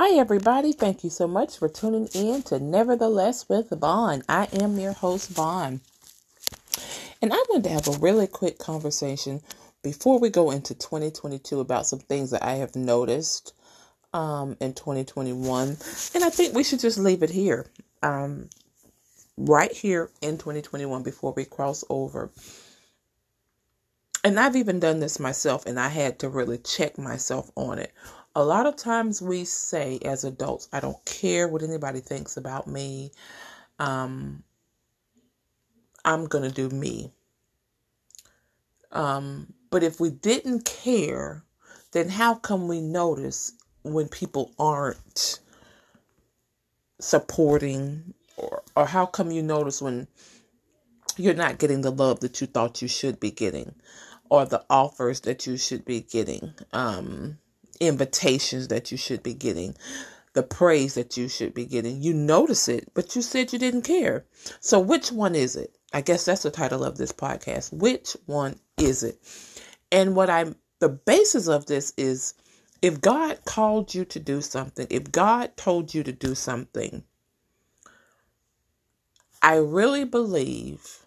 Hi, everybody. Thank you so much for tuning in to Nevertheless with Vaughn. I am your host, Vaughn. And I wanted to have a really quick conversation before we go into 2022 about some things that I have noticed um, in 2021. And I think we should just leave it here, um, right here in 2021 before we cross over. And I've even done this myself, and I had to really check myself on it a lot of times we say as adults, I don't care what anybody thinks about me. Um, I'm going to do me. Um, but if we didn't care, then how come we notice when people aren't supporting or or how come you notice when you're not getting the love that you thought you should be getting or the offers that you should be getting um invitations that you should be getting, the praise that you should be getting. You notice it, but you said you didn't care. So, which one is it? I guess that's the title of this podcast. Which one is it? And what I'm, the basis of this is if God called you to do something, if God told you to do something, I really believe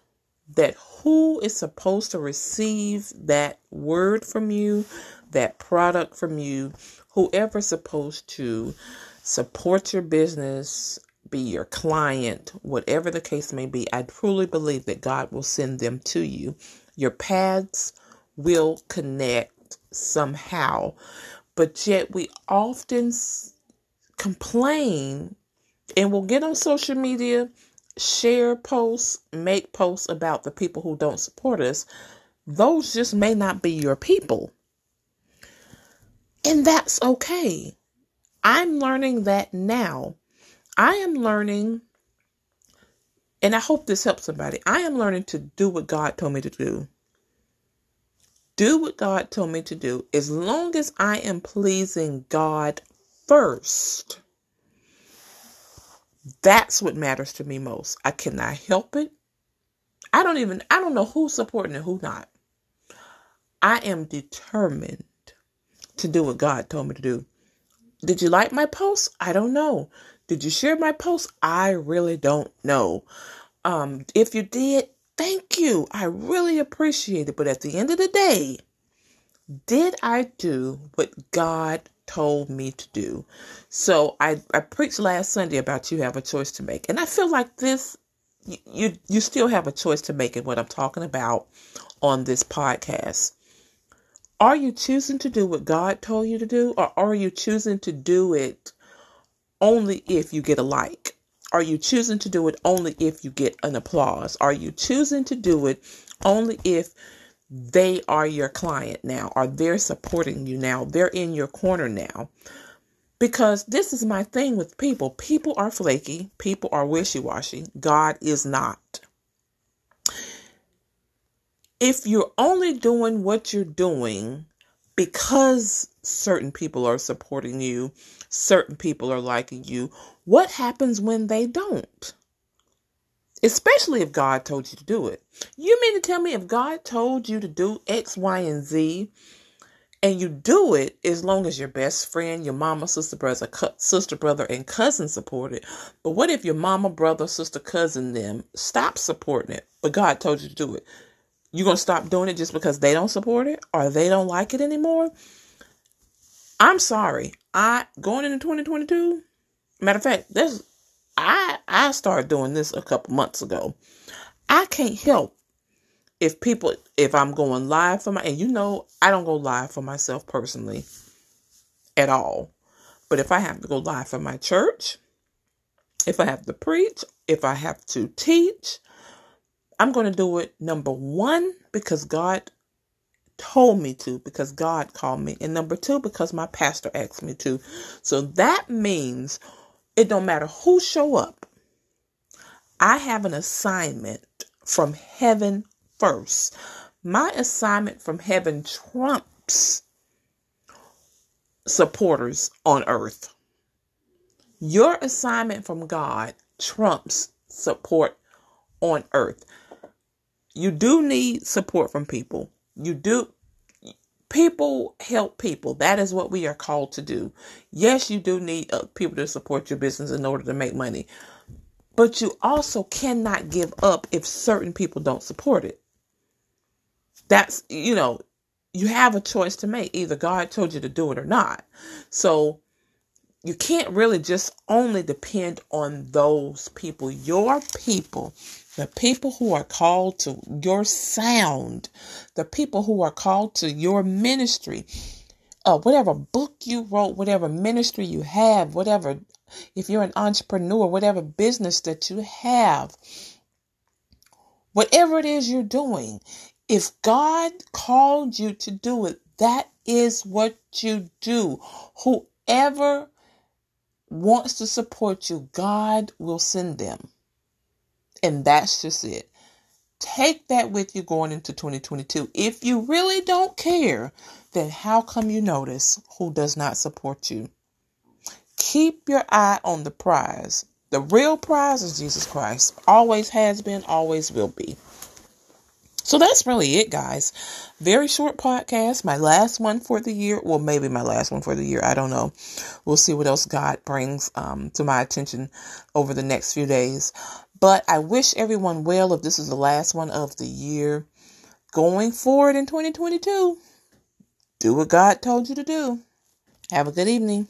that who is supposed to receive that word from you, that product from you, whoever's supposed to support your business, be your client, whatever the case may be, I truly believe that God will send them to you. Your paths will connect somehow, but yet we often complain and we'll get on social media, share posts, make posts about the people who don't support us. Those just may not be your people. And that's okay. I'm learning that now. I am learning, and I hope this helps somebody. I am learning to do what God told me to do. Do what God told me to do as long as I am pleasing God first. That's what matters to me most. I cannot help it. I don't even, I don't know who's supporting and who not. I am determined to do what God told me to do. Did you like my post? I don't know. Did you share my post? I really don't know. Um, if you did, thank you. I really appreciate it. But at the end of the day, did I do what God told me to do? So I, I preached last Sunday about you have a choice to make. And I feel like this you you still have a choice to make in what I'm talking about on this podcast. Are you choosing to do what God told you to do, or are you choosing to do it only if you get a like? Are you choosing to do it only if you get an applause? Are you choosing to do it only if they are your client now, or they're supporting you now, they're in your corner now? Because this is my thing with people. People are flaky, people are wishy washy. God is not if you're only doing what you're doing because certain people are supporting you, certain people are liking you, what happens when they don't? Especially if God told you to do it. You mean to tell me if God told you to do X, Y, and Z, and you do it as long as your best friend, your mama, sister, brother, sister, brother, and cousin support it. But what if your mama, brother, sister, cousin, them stop supporting it, but God told you to do it? You gonna stop doing it just because they don't support it or they don't like it anymore? I'm sorry. I going into 2022 matter of fact this i i started doing this a couple months ago. I can't help if people if i'm going live for my and you know i don't go live for myself personally at all. But if i have to go live for my church if i have to preach if i have to teach I'm going to do it number one, because God told me to, because God called me. And number two, because my pastor asked me to. So that means it don't matter who show up. I have an assignment from heaven first. My assignment from heaven trumps supporters on earth. Your assignment from God trumps support on earth you do need support from people. You do People help people. That is what we are called to do. Yes, you do need uh, people to support your business in order to make money, but you also cannot give up if certain people don't support it. That's, you know, you have a choice to make. Either God told you to do it or not. So you can't really just only depend on those people. Your people, the people who are called to your sound, the people who are called to your ministry, uh, whatever book you wrote, whatever ministry you have, whatever, if you're an entrepreneur, whatever business that you have, whatever it is you're doing, if God called you to do it, that is what you do. Whoever wants to support you, God will send them. And that's just it. Take that with you going into 2022. If you really don't care, then how come you notice who does not support you? Keep your eye on the prize. The real prize is Jesus Christ. Always has been, always will be. So that's really it, guys. Very short podcast. My last one for the year. Well, maybe my last one for the year. I don't know. We'll see what else God brings um, to my attention over the next few days. But I wish everyone well if this is the last one of the year. Going forward in 2022, do what God told you to do. Have a good evening.